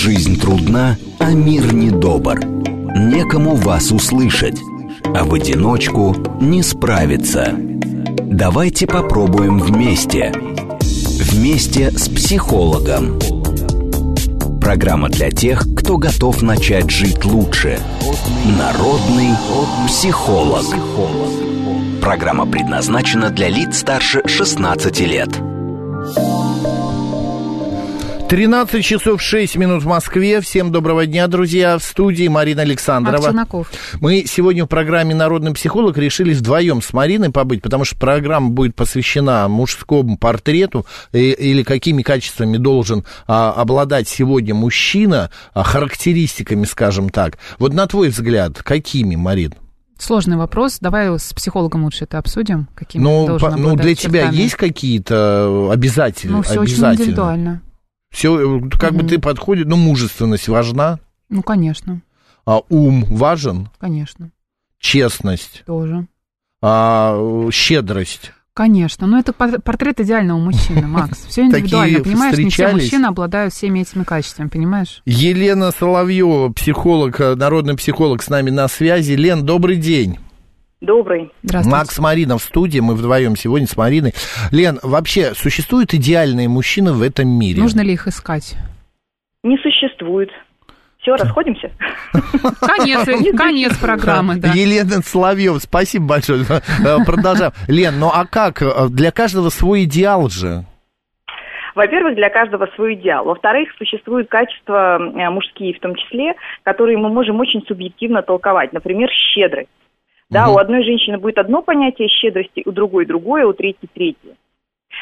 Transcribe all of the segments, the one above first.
Жизнь трудна, а мир недобр. Некому вас услышать, а в одиночку не справиться. Давайте попробуем вместе. Вместе с психологом. Программа для тех, кто готов начать жить лучше. Народный психолог. Программа предназначена для лиц старше 16 лет. 13 часов 6 минут в Москве. Всем доброго дня, друзья. В студии Марина Александрова. Акченаков. Мы сегодня в программе «Народный психолог» решили вдвоем с Мариной побыть, потому что программа будет посвящена мужскому портрету и, или какими качествами должен а, обладать сегодня мужчина, а, характеристиками, скажем так. Вот на твой взгляд, какими, Марин? Сложный вопрос. Давай с психологом лучше это обсудим. Какими Ну, по- ну для тебя чертами. есть какие-то обязательные? Ну, все очень индивидуально. Все, как бы Мгм. ты подходит, ну, мужественность важна, Ну, конечно, а ум важен, конечно, честность, тоже. а, щедрость. Конечно, но это пор- портрет идеального мужчины, Макс. Все индивидуально, Такие понимаешь? Не все мужчины обладают всеми этими качествами, понимаешь? Елена Соловьева, психолог, э, народный психолог с нами на связи. Лен, добрый день. Добрый. Здравствуйте. Макс Марина в студии, мы вдвоем сегодня с Мариной. Лен, вообще существуют идеальные мужчины в этом мире? Нужно ли их искать? Не существует. Все, расходимся. Конец, конец программы, да. Елена Соловьева, спасибо большое. Э, Продолжаем. Лен, ну а как? Э, Для каждого свой идеал же. Во-первых, для каждого свой идеал. Во-вторых, существуют качества э, мужские в том числе, которые мы можем очень субъективно толковать. Например, щедрость. Да, Мгм. у одной женщины будет одно понятие щедрости, у другой другое, у третьей третье.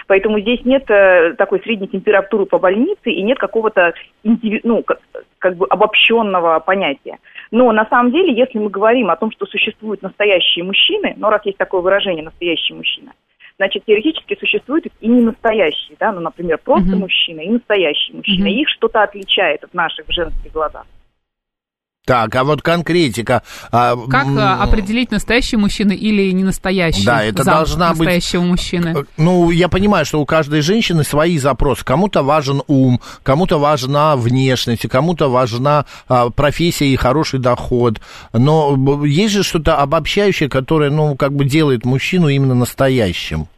Поэтому здесь нет э, такой средней температуры по больнице и нет какого-то ну, как, как бы обобщенного понятия. Но на самом деле, если мы говорим о том, что существуют настоящие мужчины, но раз есть такое выражение «настоящий мужчина», значит, теоретически существуют и не настоящие, да, ну, например, просто Мгм. мужчина и настоящий мужчина. И Их что-то отличает от наших в женских глазах. Так, а вот конкретика. а, Как а, определить, настоящий мужчина или не настоящий? Да, это должна быть- настоящего мужчины. Ну, я понимаю, что у каждой женщины свои запросы. Кому-то важен ум, кому-то важна внешность, кому-то важна а, профессия и хороший доход. Но есть же что-то обобщающее, которое, ну, как бы делает мужчину именно настоящим.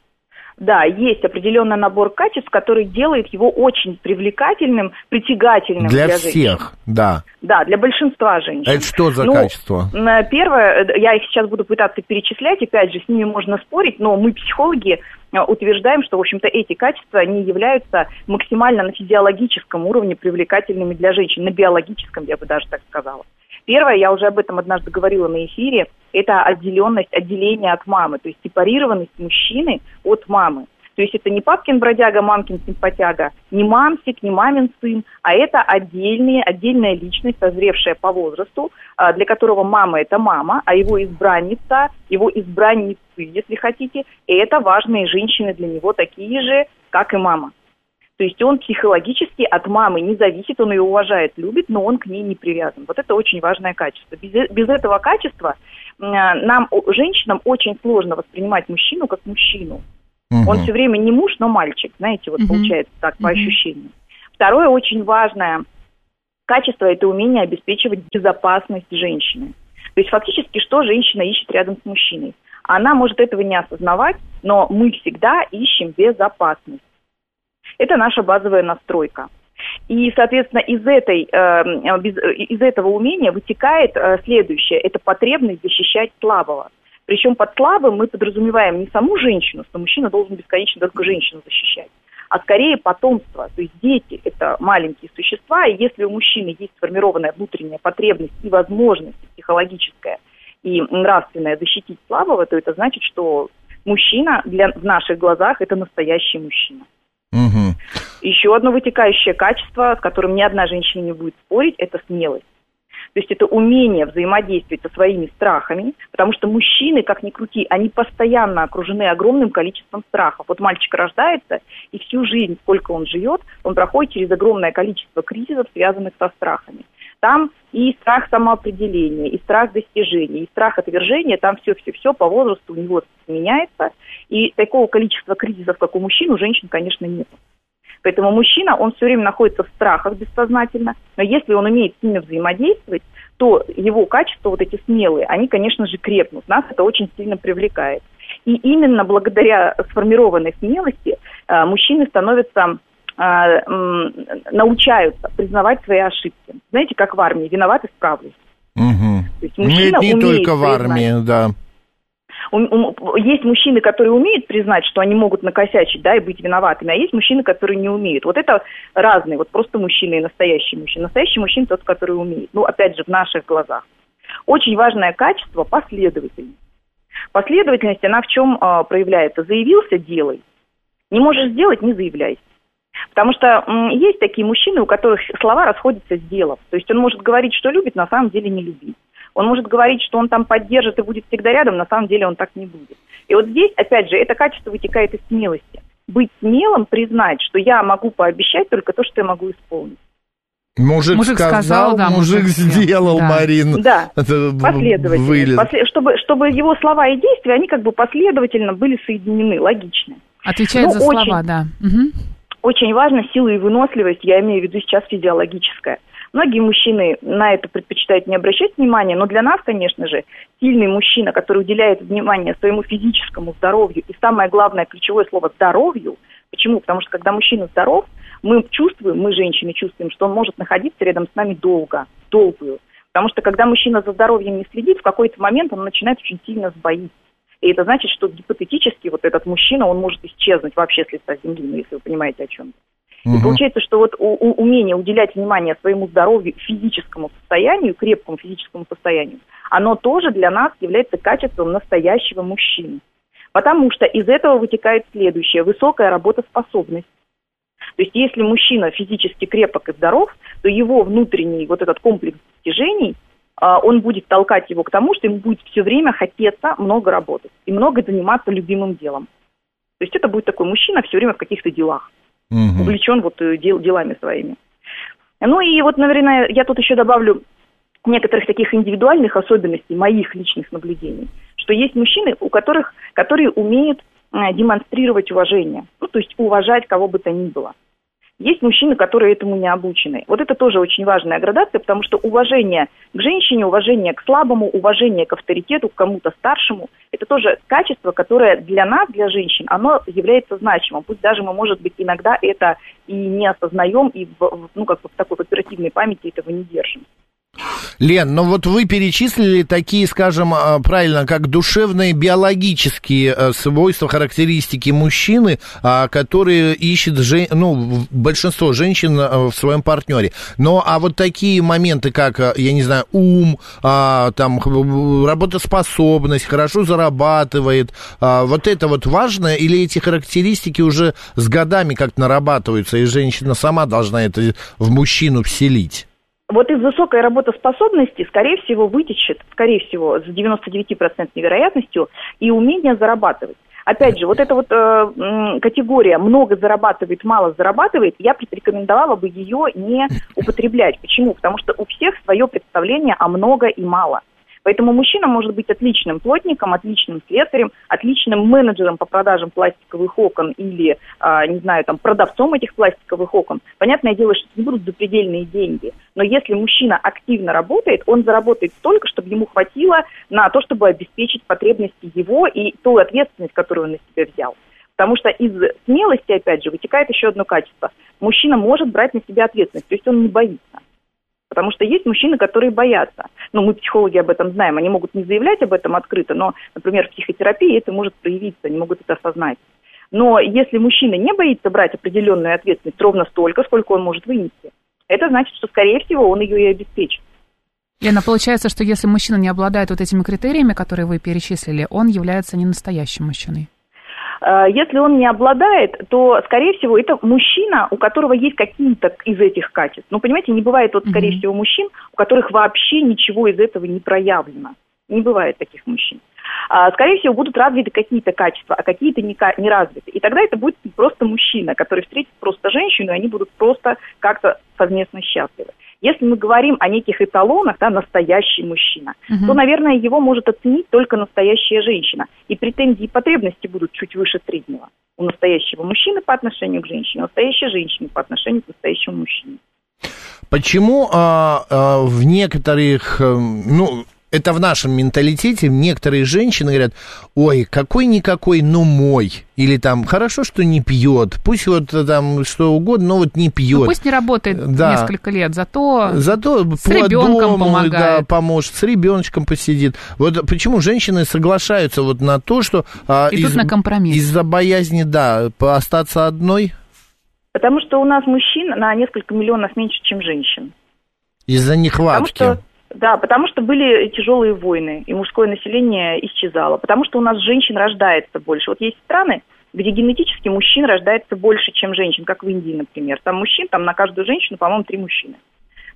Да, есть определенный набор качеств, который делает его очень привлекательным, притягательным Для для, женщин. всех, да. Да, для большинства женщин. Это что за Ну, качество? Первое, я их сейчас буду пытаться перечислять, опять же, с ними можно спорить, но мы, психологи, э, утверждаем, что, в общем-то, эти качества, они являются максимально на физиологическом уровне привлекательными для женщин, на биологическом, я бы даже так сказала. Первое, я уже об этом однажды говорила на эфире, это отделенность, отделение от мамы, то есть сепарированность мужчины от мамы. То есть это не папкин бродяга, мамкин симпатяга, не мамсик, не мамин сын, а это отдельные, отдельная личность, созревшая по возрасту, а, для которого мама – это мама, а его избранница, его избранницы, если хотите, и это важные женщины для него такие же, как и мама. То есть он психологически от мамы не зависит, он ее уважает, любит, но он к ней не привязан. Вот это очень важное качество. Без, э- без этого качества а, нам, женщинам, очень сложно воспринимать мужчину как мужчину. Мгм. Он все время не муж, но мальчик, знаете, вот Мгм. получается так по ощущениям. Второе очень важное качество – это умение обеспечивать безопасность женщины. То есть фактически что женщина ищет рядом с мужчиной? Она может этого не осознавать, но мы всегда ищем безопасность. Это наша базовая настройка. И, соответственно, из, этой, э, без- э, из этого умения вытекает э, следующее. Это потребность защищать слабого. Причем под слабым мы подразумеваем не саму женщину, что мужчина должен бесконечно только женщину защищать, а скорее потомство. То есть дети – это маленькие существа, и если у мужчины есть сформированная внутренняя потребность и возможность психологическая и нравственная защитить слабого, то это значит, что мужчина для, в наших глазах – это настоящий мужчина. Мгм. Еще одно вытекающее качество, с которым ни одна женщина не будет спорить, это смелость. То есть это умение взаимодействовать со своими страхами, потому что мужчины, как ни крути, они постоянно окружены огромным количеством страхов. Вот мальчик рождается, и всю жизнь, сколько он живет, он проходит через огромное количество кризисов, связанных со страхами. Там и страх самоопределения, и страх достижения, и страх отвержения, там все-все-все по возрасту у него меняется. И такого количества кризисов, как у мужчин, у женщин, конечно, нет. Поэтому мужчина, он все время находится в страхах бессознательно, но если он умеет с ними взаимодействовать, то его качества, вот эти смелые, они, конечно же, крепнут. Нас это очень сильно привлекает. И именно благодаря сформированной смелости э, мужчины становятся научаются признавать свои ошибки. Знаете, как в армии, виноват исправлюсь. Угу. То есть мужчина Нет, не только в армии, да. Есть мужчины, которые умеют признать, что они могут накосячить, да, и быть виноватыми, а есть мужчины, которые не умеют. Вот это разные, вот просто мужчины и настоящий мужчина. Настоящий мужчина тот, который умеет. Ну, опять же, в наших глазах. Очень важное качество – последовательность. Последовательность, она в чем э, проявляется? Заявился – делай. Не можешь сделать – не заявляйся. Потому что м, есть такие мужчины, у которых слова расходятся с делом. То есть он может говорить, что любит, на самом деле не любит. Он может говорить, что он там поддержит и будет всегда рядом, на самом деле он так не будет. И вот здесь, опять же, это качество вытекает из смелости. Быть смелым, признать, что я могу пообещать только то, что я могу исполнить. Мужик, мужик сказал, сказал да, мужик, мужик сделал, да. Марин. Да, последовательно. После, чтобы, чтобы его слова и действия, они как бы последовательно были соединены, логично. Отвечает ну, за очень, слова, да. Угу. Очень важно сила и выносливость, я имею в виду сейчас физиологическая. Многие мужчины на это предпочитают не обращать внимания, но для нас, конечно же, сильный мужчина, который уделяет внимание своему физическому здоровью и самое главное ключевое слово здоровью. Почему? Потому что когда мужчина здоров, мы чувствуем, мы женщины чувствуем, что он может находиться рядом с нами долго, долгую. Потому что когда мужчина за здоровьем не следит, в какой-то момент он начинает очень сильно сбоить. И это значит, что гипотетически вот этот мужчина, он может исчезнуть вообще с лица земли, ну, если вы понимаете о чем. Угу. И получается, что вот у, у, умение уделять внимание своему здоровью, физическому состоянию, крепкому физическому состоянию, оно тоже для нас является качеством настоящего мужчины. Потому что из этого вытекает следующее – высокая работоспособность. То есть если мужчина физически крепок и здоров, то его внутренний вот этот комплекс достижений, он будет толкать его к тому, что ему будет все время хотеться много работать и много заниматься любимым делом. То есть это будет такой мужчина все время в каких-то делах угу. увлечен вот э, дел, делами своими. Ну и вот, наверное, я тут еще добавлю некоторых таких индивидуальных особенностей моих личных наблюдений, что есть мужчины, у которых, которые умеют э, демонстрировать уважение, ну то есть уважать кого бы то ни было. Есть мужчины, которые этому не обучены. Вот это тоже очень важная градация, потому что уважение к женщине, уважение к слабому, уважение к авторитету, к кому-то старшему, это тоже качество, которое для нас, для женщин, оно является значимым. Пусть даже мы, может быть, иногда это и не осознаем, и в, ну, как бы в такой оперативной памяти этого не держим. Лен, ну вот вы перечислили такие, скажем, а, правильно, как душевные биологические э, свойства, характеристики мужчины, а, которые ищет, ну, большинство женщин э, в своем партнере. Но, а вот такие моменты, как, э, я не знаю, ум, а, там, работоспособность, хорошо зарабатывает, вот это вот важно, или эти характеристики уже с годами как-то нарабатываются, и женщина сама должна это в мужчину вселить? Вот из высокой работоспособности, скорее всего, вытечет, скорее всего, с 99% вероятностью и умение зарабатывать. Опять же, вот эта вот э, категория много зарабатывает, мало зарабатывает, я рекомендовала бы ее не употреблять. Почему? Потому что у всех свое представление о много и мало. Поэтому мужчина может быть отличным плотником, отличным слесарем, отличным менеджером по продажам пластиковых окон или, а, не знаю, там, продавцом этих пластиковых окон. Понятное дело, что это не будут запредельные деньги. Но если мужчина активно работает, он заработает столько, чтобы ему хватило на то, чтобы обеспечить потребности его и ту ответственность, которую он на себя взял. Потому что из смелости, опять же, вытекает еще одно качество. Мужчина может брать на себя ответственность, то есть он не боится. Потому что есть мужчины, которые боятся. Ну, мы, психологи, об этом знаем. Они могут не заявлять об этом открыто, но, например, в психотерапии это может проявиться, они могут это осознать. Но если мужчина не боится брать определенную ответственность ровно столько, сколько он может вынести, это значит, что, скорее всего, он ее и обеспечит. Лена, получается, что если мужчина не обладает вот этими критериями, которые вы перечислили, он является не настоящим мужчиной? Э, если он не обладает, то, скорее всего, это мужчина, у которого есть какие-то из этих качеств. Ну, понимаете, не бывает, вот, скорее mm-hmm. всего, мужчин, у которых вообще ничего из этого не проявлено. Не бывает таких мужчин. А, скорее всего, будут развиты какие-то качества, а какие-то не, не развиты. И тогда это будет просто мужчина, который встретит просто женщину, и они будут просто как-то совместно счастливы. Если мы говорим о неких эталонах, да, настоящий мужчина, угу. то, наверное, его может оценить только настоящая женщина. И претензии и потребности будут чуть выше среднего. у настоящего мужчины по отношению к женщине, у настоящей женщины по отношению к настоящему мужчине. Почему а, а, в некоторых, ну, это в нашем менталитете некоторые женщины говорят, ой, какой-никакой, ну мой. Или там, хорошо, что не пьет, пусть вот там что угодно, но вот не пьет. Ну, пусть не работает да. несколько лет, зато, зато с ребенком дому, помогает. Да, поможет, с ребеночком посидит. Вот почему женщины соглашаются вот на то, что... А, Идут из, на компромисс. Из-за боязни, да, остаться одной? Потому что у нас мужчин на несколько миллионов меньше, чем женщин. Из-за нехватки. Потому что да, потому что были тяжелые войны, и мужское население исчезало. Потому что у нас женщин рождается больше. Вот есть страны, где генетически мужчин рождается больше, чем женщин, как в Индии, например. Там мужчин, там на каждую женщину, по-моему, три мужчины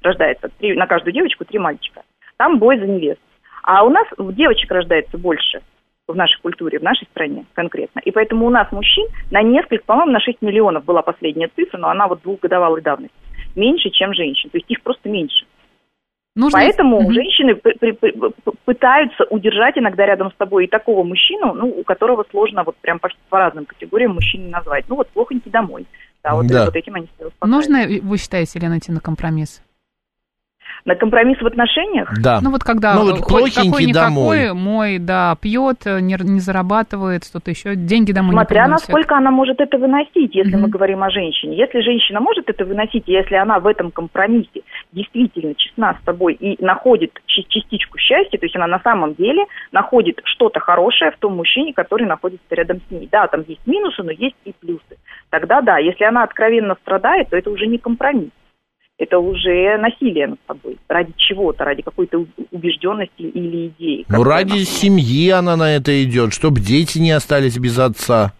рождается. Три, на каждую девочку три мальчика. Там бой за невест. А у нас девочек рождается больше в нашей культуре, в нашей стране конкретно. И поэтому у нас мужчин на несколько, по-моему, на 6 миллионов была последняя цифра, но она вот двухгодовалой давности. Меньше, чем женщин. То есть их просто меньше. Нужно... Поэтому угу. женщины пытаются удержать иногда рядом с тобой и такого мужчину, ну, у которого сложно вот прям по, по разным категориям мужчин назвать. Ну, вот плохонький домой. Да, вот, да. вот этим они себя Нужно, вы считаете, Елена, идти на компромисс? На компромисс в отношениях? Да. Ну вот когда ну, вот хоть какой-никакой мой, да, пьет, не, не зарабатывает, что-то еще, деньги домой Смотря не насколько она может это выносить, если mm-hmm. мы говорим о женщине. Если женщина может это выносить, если она в этом компромиссе действительно честна с тобой и находит частичку счастья, то есть она на самом деле находит что-то хорошее в том мужчине, который находится рядом с ней. Да, там есть минусы, но есть и плюсы. Тогда да, если она откровенно страдает, то это уже не компромисс это уже насилие над собой. Ради чего-то, ради какой-то убежденности или идеи. Ну, ради семьи она на это идет, чтобы дети не остались без отца.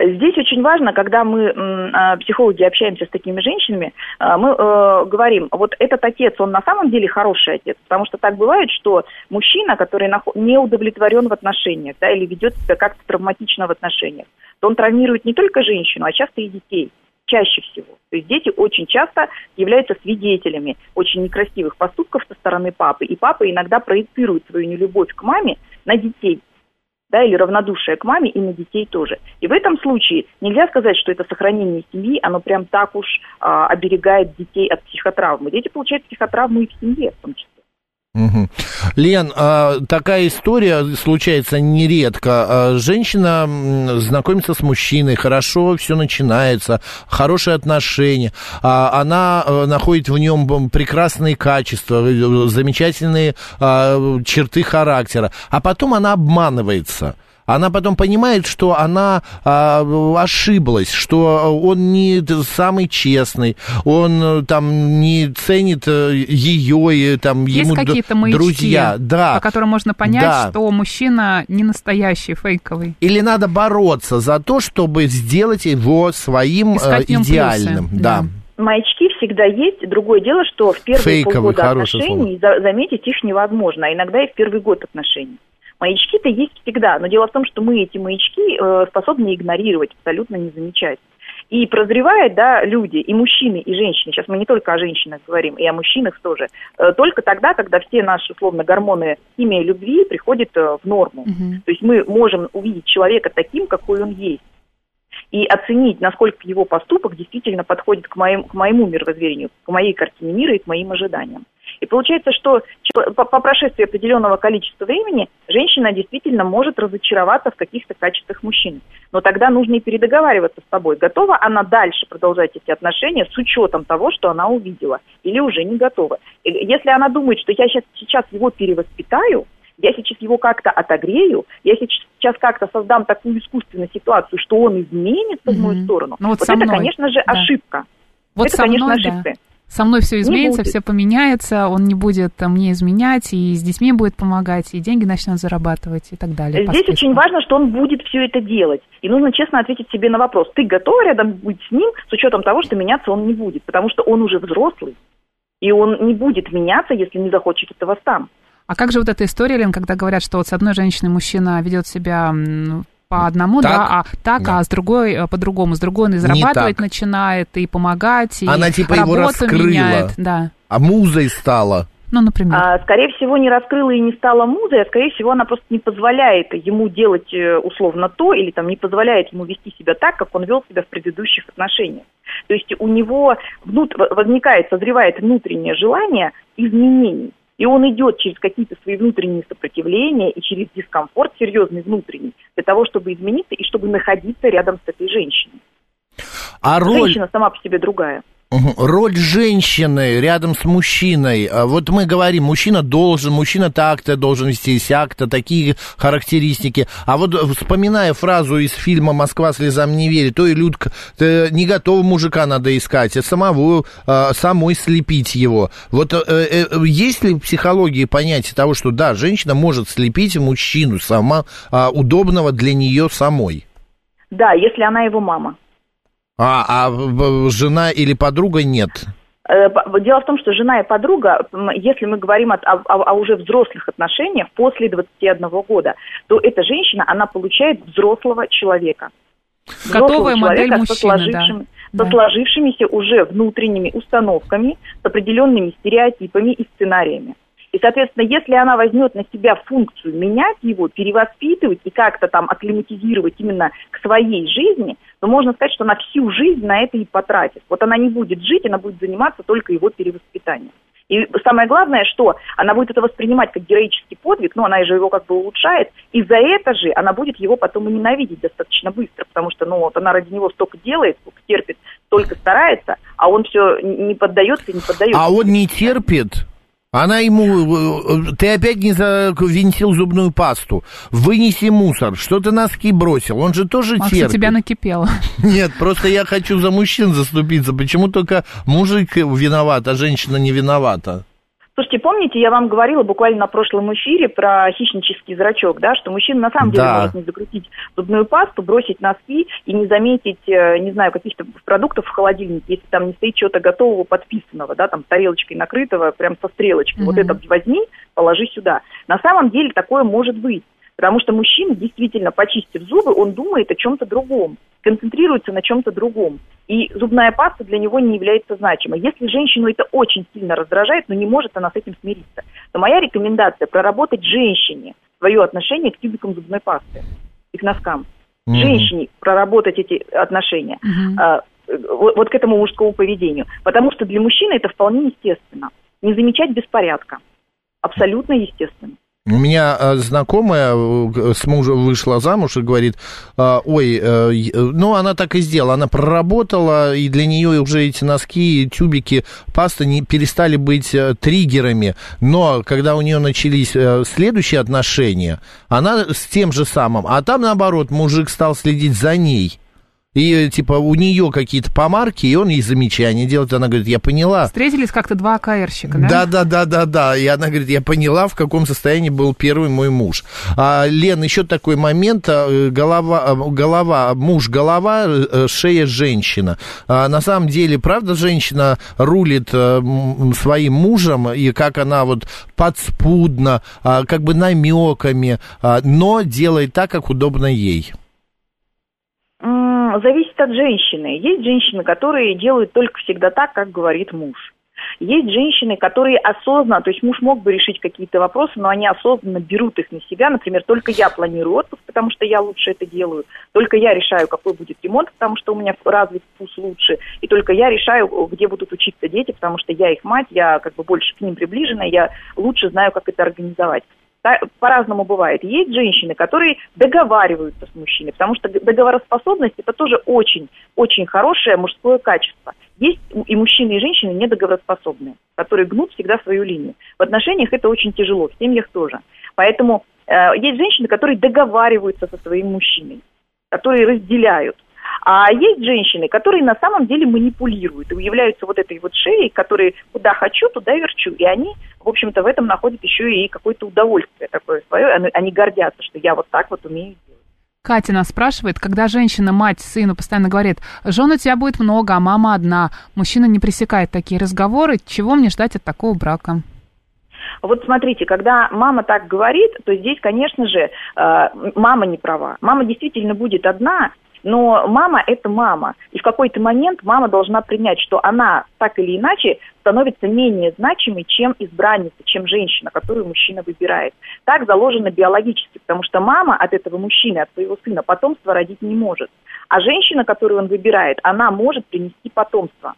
Здесь очень важно, когда мы, а, психологи, общаемся с такими женщинами, а, мы э, говорим, вот этот отец, он на самом деле хороший отец, потому что так бывает, что мужчина, который не удовлетворен в отношениях, да, или ведет себя как-то травматично в отношениях, то он травмирует не только женщину, а часто и детей чаще всего. То есть дети очень часто являются свидетелями очень некрасивых поступков со стороны папы. И папа иногда проецирует свою нелюбовь к маме на детей. Да, или равнодушие к маме и на детей тоже. И в этом случае нельзя сказать, что это сохранение семьи, оно прям так уж а, оберегает детей от психотравмы. Дети получают психотравмы и в семье в том числе. Лен, а, такая история случается нередко. А, женщина знакомится с мужчиной, хорошо все начинается, хорошие отношения. А, она э, находит в нем прекрасные качества, э, замечательные черты характера, а потом она обманывается она потом понимает, что она а, ошиблась, что он не самый честный, он э, там не ценит э, ее и там Есть ему какие-то маячки, друзья, да, по которым можно понять, да. что мужчина не настоящий, фейковый. Или надо бороться за то, чтобы сделать его своим э, идеальным, плюсы. да. Маячки всегда есть. Другое дело, что в первые Фейковый, полгода отношений слово. заметить их невозможно, а иногда и в первый год отношений. Маячки-то есть всегда, но дело в том, что мы эти маячки э, способны игнорировать, абсолютно не замечать. И прозревают, да, люди, и мужчины, и женщины, сейчас мы не только о женщинах говорим, и о мужчинах тоже, э, только тогда, когда все наши, условно, гормоны химии любви приходят э, в норму. Угу. То есть мы можем увидеть человека таким, какой он есть и оценить, насколько его поступок действительно подходит к, моим, к моему мировоззрению, к моей картине мира и к моим ожиданиям. И получается, что по, прошествии определенного количества времени женщина действительно может разочароваться в каких-то качествах мужчин. Но тогда нужно и передоговариваться с собой, готова она дальше продолжать эти отношения с учетом того, что она увидела, или уже не готова. Если она думает, что я сейчас, сейчас его перевоспитаю, я сейчас его как-то отогрею, я сейчас как-то создам такую искусственную ситуацию, что он изменится mm-hmm. в мою сторону. Ну, вот вот это, мной. конечно же, да. ошибка. Вот это, конечно, мной, ошибка. Да со мной все изменится, все поменяется, он не будет мне изменять, и с детьми будет помогать, и деньги начнут зарабатывать и так далее. Здесь очень важно, что он будет все это делать. И нужно честно ответить себе на вопрос, ты готов рядом быть с ним с учетом того, что меняться он не будет, потому что он уже взрослый, и он не будет меняться, если не захочет этого сам. А как же вот эта история, Лен, когда говорят, что вот с одной женщиной мужчина ведет себя по одному, так? да, а так, да. а с другой э, по-другому, с другой он и зарабатывать начинает, и помогать, и Она типа его раскрыла, меняет, да. а музой стала. Ну, например? А, скорее всего, не раскрыла и не стала музой, а скорее всего, она просто не позволяет ему делать э, условно то, или там не позволяет ему вести себя так, как он вел себя в предыдущих отношениях. То есть у него внут... возникает, созревает внутреннее желание изменений. И он идет через какие-то свои внутренние сопротивления и через дискомфорт серьезный внутренний для того, чтобы измениться и чтобы находиться рядом с этой женщиной. А роль... Женщина сама по себе другая. Роль женщины рядом с мужчиной. А вот мы говорим, мужчина должен, мужчина так-то должен вести сяк-то, такие характеристики. А вот вспоминая фразу из фильма «Москва слезам не верит», то и Людка, не готова мужика надо искать, а самого, а, самой слепить его. Вот э, э, есть ли в психологии понятие того, что да, женщина может слепить мужчину сама, а, удобного для нее самой? Да, если она его мама. А, а жена или подруга нет? Э, дело в том, что жена и подруга, если мы говорим о, о, о уже взрослых отношениях после 21 года, то эта женщина, она получает взрослого человека. Готовая модель мужчины, со, сложившими, да. со сложившимися уже внутренними установками, с определенными стереотипами и сценариями. И, соответственно, если она возьмет на себя функцию менять его, перевоспитывать и как-то там акклиматизировать именно к своей жизни, то можно сказать, что она всю жизнь на это и потратит. Вот она не будет жить, она будет заниматься только его перевоспитанием. И самое главное, что она будет это воспринимать как героический подвиг, но она же его как бы улучшает, и за это же она будет его потом и ненавидеть достаточно быстро, потому что, ну, вот она ради него столько делает, столько терпит, столько старается, а он все не поддается и не поддается. А он не терпит? Она ему, э, ты опять не завинтил зубную пасту, вынеси мусор, что ты носки бросил, он же тоже Макс, терпит. тебя накипело. Нет, просто я хочу за мужчин заступиться, почему только мужик виноват, а женщина не виновата? Слушайте, помните, я вам говорила буквально на прошлом эфире про хищнический зрачок, да, что мужчина на самом деле да. может не закрутить зубную пасту, бросить носки и не заметить, э, не знаю, каких-то продуктов в холодильнике, если там не стоит чего-то готового, подписанного, да, там тарелочкой накрытого, прям со стрелочкой. Mm-hmm. Вот это возьми, положи сюда. На самом деле такое может быть. Потому что мужчина, действительно, почистив зубы, он думает о чем-то другом, концентрируется на чем-то другом. И зубная паста для него не является значимой. Если женщину это очень сильно раздражает, но не может она с этим смириться, то моя рекомендация проработать женщине свое отношение к тюбикам зубной пасты и к носкам. Mm-hmm. Женщине проработать эти отношения. Mm-hmm. А, вот, вот к этому мужскому поведению. Потому что для мужчины это вполне естественно. Не замечать беспорядка. Абсолютно естественно. У меня э, знакомая э, с мужем вышла замуж и говорит, э, ой, ну она так и сделала, она проработала, и для нее уже эти носки, тюбики, пасты не перестали быть триггерами, но когда у нее начались следующие отношения, она с тем же самым, а там наоборот, мужик стал следить за ней, и, типа, у нее какие-то помарки, и он ей замечания делает. Она говорит, я поняла. Встретились как-то два АКРщика, да? Да, да, да, да, да. И она говорит, я поняла, в каком состоянии был первый мой муж. А, Лен, еще такой момент. А, голова, а, голова, муж голова, э, шея женщина. А, на самом деле, правда, женщина рулит а, своим мужем, и как она вот подспудно, а, как бы намеками, но делает так, как удобно ей зависит от женщины. Есть женщины, которые делают только всегда так, как говорит муж. Есть женщины, которые осознанно, то есть муж мог бы решить какие-то вопросы, но они осознанно берут их на себя. Например, только я планирую отпуск, потому что я лучше это делаю. Только я решаю, какой будет ремонт, потому что у меня развит вкус лучше. И только я решаю, где будут учиться дети, потому что я их мать, я как бы больше к ним приближена, я лучше знаю, как это организовать по-разному бывает. Есть женщины, которые договариваются с мужчиной, потому что договороспособность это тоже очень, очень хорошее мужское качество. Есть и мужчины, и женщины недоговороспособные, которые гнут всегда свою линию. В отношениях это очень тяжело, в семьях тоже. Поэтому э, есть женщины, которые договариваются со своим мужчиной, которые разделяют. А есть женщины, которые на самом деле манипулируют и являются вот этой вот шеей, которые куда хочу, туда верчу. И они, в общем-то, в этом находят еще и какое-то удовольствие такое свое. Они, гордятся, что я вот так вот умею делать. Катя нас спрашивает, когда женщина, мать сыну постоянно говорит, жен у тебя будет много, а мама одна. Мужчина не пресекает такие разговоры. Чего мне ждать от такого брака? Вот смотрите, когда мама так говорит, то здесь, конечно же, э, мама не права. Мама действительно будет одна, Но мама – это мама. И в какой-то момент мама должна принять, что она так или иначе становится менее значимой, чем избранница, чем женщина, которую мужчина выбирает. Так заложено биологически, потому что мама от этого мужчины, от своего сына потомство родить не может. А женщина, которую он выбирает, она может принести потомство.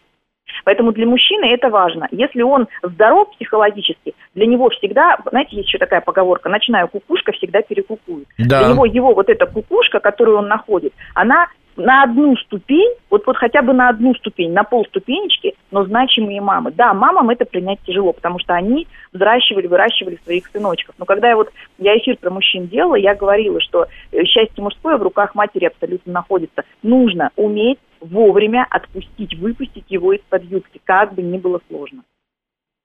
Поэтому для мужчины это важно. Если он здоров психологически, для него всегда, знаете, есть еще такая поговорка, ночная кукушка всегда перекукует. Да. Для него его вот эта кукушка, которую он находит, она на одну ступень, вот, вот хотя бы на одну ступень, на полступенечки, но значимые мамы. Да, мамам это принять тяжело, потому что они взращивали, выращивали своих сыночков. Но когда я вот, я эфир про мужчин делала, я говорила, что э, счастье мужское в руках матери абсолютно находится. Нужно уметь вовремя отпустить, выпустить его из-под юбки, как бы ни было сложно.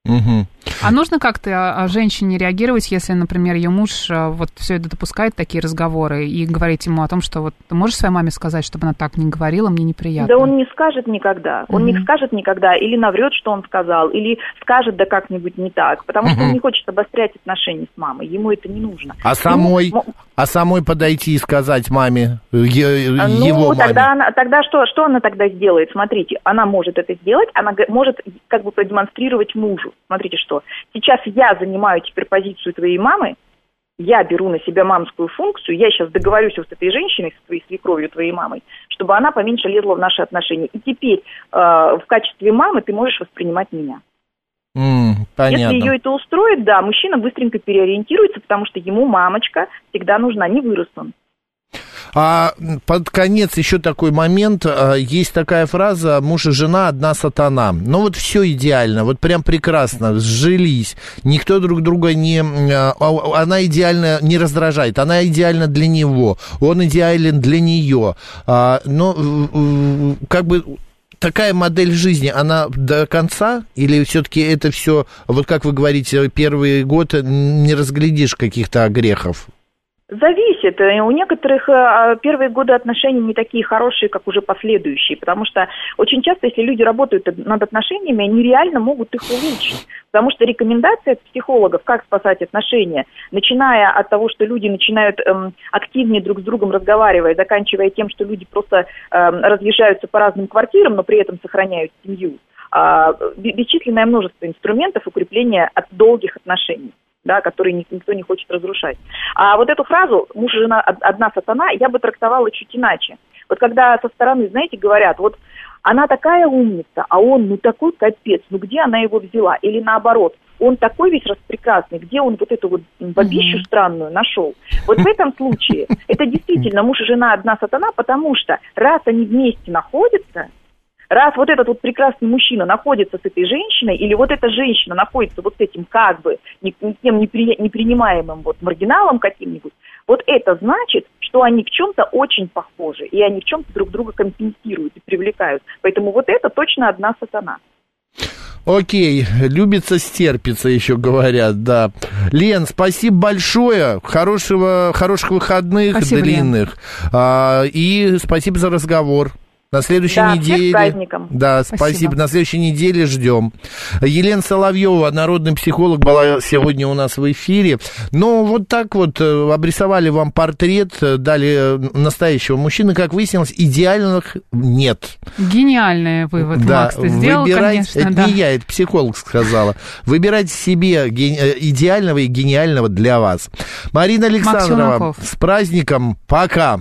Угу. А нужно как-то женщине реагировать, если, например, ее муж э, вот все это допускает, такие разговоры, и говорить ему о том, что вот ты можешь своей маме сказать, чтобы она так не говорила, мне неприятно? Да он не скажет никогда. Он mm не скажет никогда, или наврет, что он сказал, или скажет да как-нибудь не так, потому mm что он не хочет обострять отношения с мамой, ему это не нужно. А самой, ему... а самой подойти и сказать маме, э, е- ну, его маме? Тогда, она, тогда что, что она тогда сделает? Смотрите, она может это сделать, она может как бы продемонстрировать мужу. Смотрите, что сейчас я занимаю теперь позицию твоей мамы, я беру на себя мамскую функцию, я сейчас договорюсь вот с этой женщиной, с твоей свекровью, твоей мамой, чтобы она поменьше лезла в наши отношения. И теперь э, в качестве мамы ты можешь воспринимать меня. Mm, понятно. Если ее это устроит, да, мужчина быстренько переориентируется, потому что ему мамочка всегда нужна, не вырос он. А под конец еще такой момент. А, есть такая фраза «муж и жена одна сатана». Ну вот все идеально, вот прям прекрасно, сжились. Никто друг друга не... А, а, она идеально не раздражает, она идеальна для него, он идеален для нее. Но как бы такая модель жизни, она до конца? Или все-таки это все, вот как вы говорите, первый год не разглядишь каких-то грехов? Зависит. У некоторых э, а, первые годы отношений не такие хорошие, как уже последующие, потому что очень часто, если люди работают над отношениями, они реально могут их улучшить. Потому что рекомендации от психологов, как спасать отношения, начиная от того, что люди начинают эм, активнее друг с другом разговаривать, заканчивая тем, что люди просто эм, разъезжаются по разным квартирам, но при этом сохраняют семью, э, бесчисленное множество инструментов укрепления от долгих отношений да, который никто не хочет разрушать. А вот эту фразу «муж и жена одна сатана» я бы трактовала чуть иначе. Вот когда со стороны, знаете, говорят, вот она такая умница, а он ну такой капец, ну где она его взяла? Или наоборот, он такой весь распрекрасный, где он вот эту вот бабищу mm-hmm. странную нашел? Вот в этом случае это действительно муж и жена одна сатана, потому что раз они вместе находятся, раз вот этот вот прекрасный мужчина находится с этой женщиной, или вот эта женщина находится вот с этим как бы никем непринимаемым вот маргиналом каким-нибудь, вот это значит, что они в чем-то очень похожи, и они в чем-то друг друга компенсируют и привлекают. Поэтому вот это точно одна сатана. Окей, любится стерпится, еще говорят, да. Лен, спасибо большое, хорошего, хороших выходных спасибо, длинных. А, и спасибо за разговор. На следующей да, неделе. Всех праздником. Да, спасибо. спасибо. На следующей неделе ждем. Елена Соловьева, народный психолог, была сегодня у нас в эфире. Ну, вот так вот э, обрисовали вам портрет, э, дали э, настоящего мужчины. Как выяснилось, идеальных нет. Гениальный вывод, да, Макс, ты сделал, выбирать, конечно. Это да. не я, это психолог сказала. Выбирать себе идеального и гениального для вас. Марина Александрова, с праздником. Пока.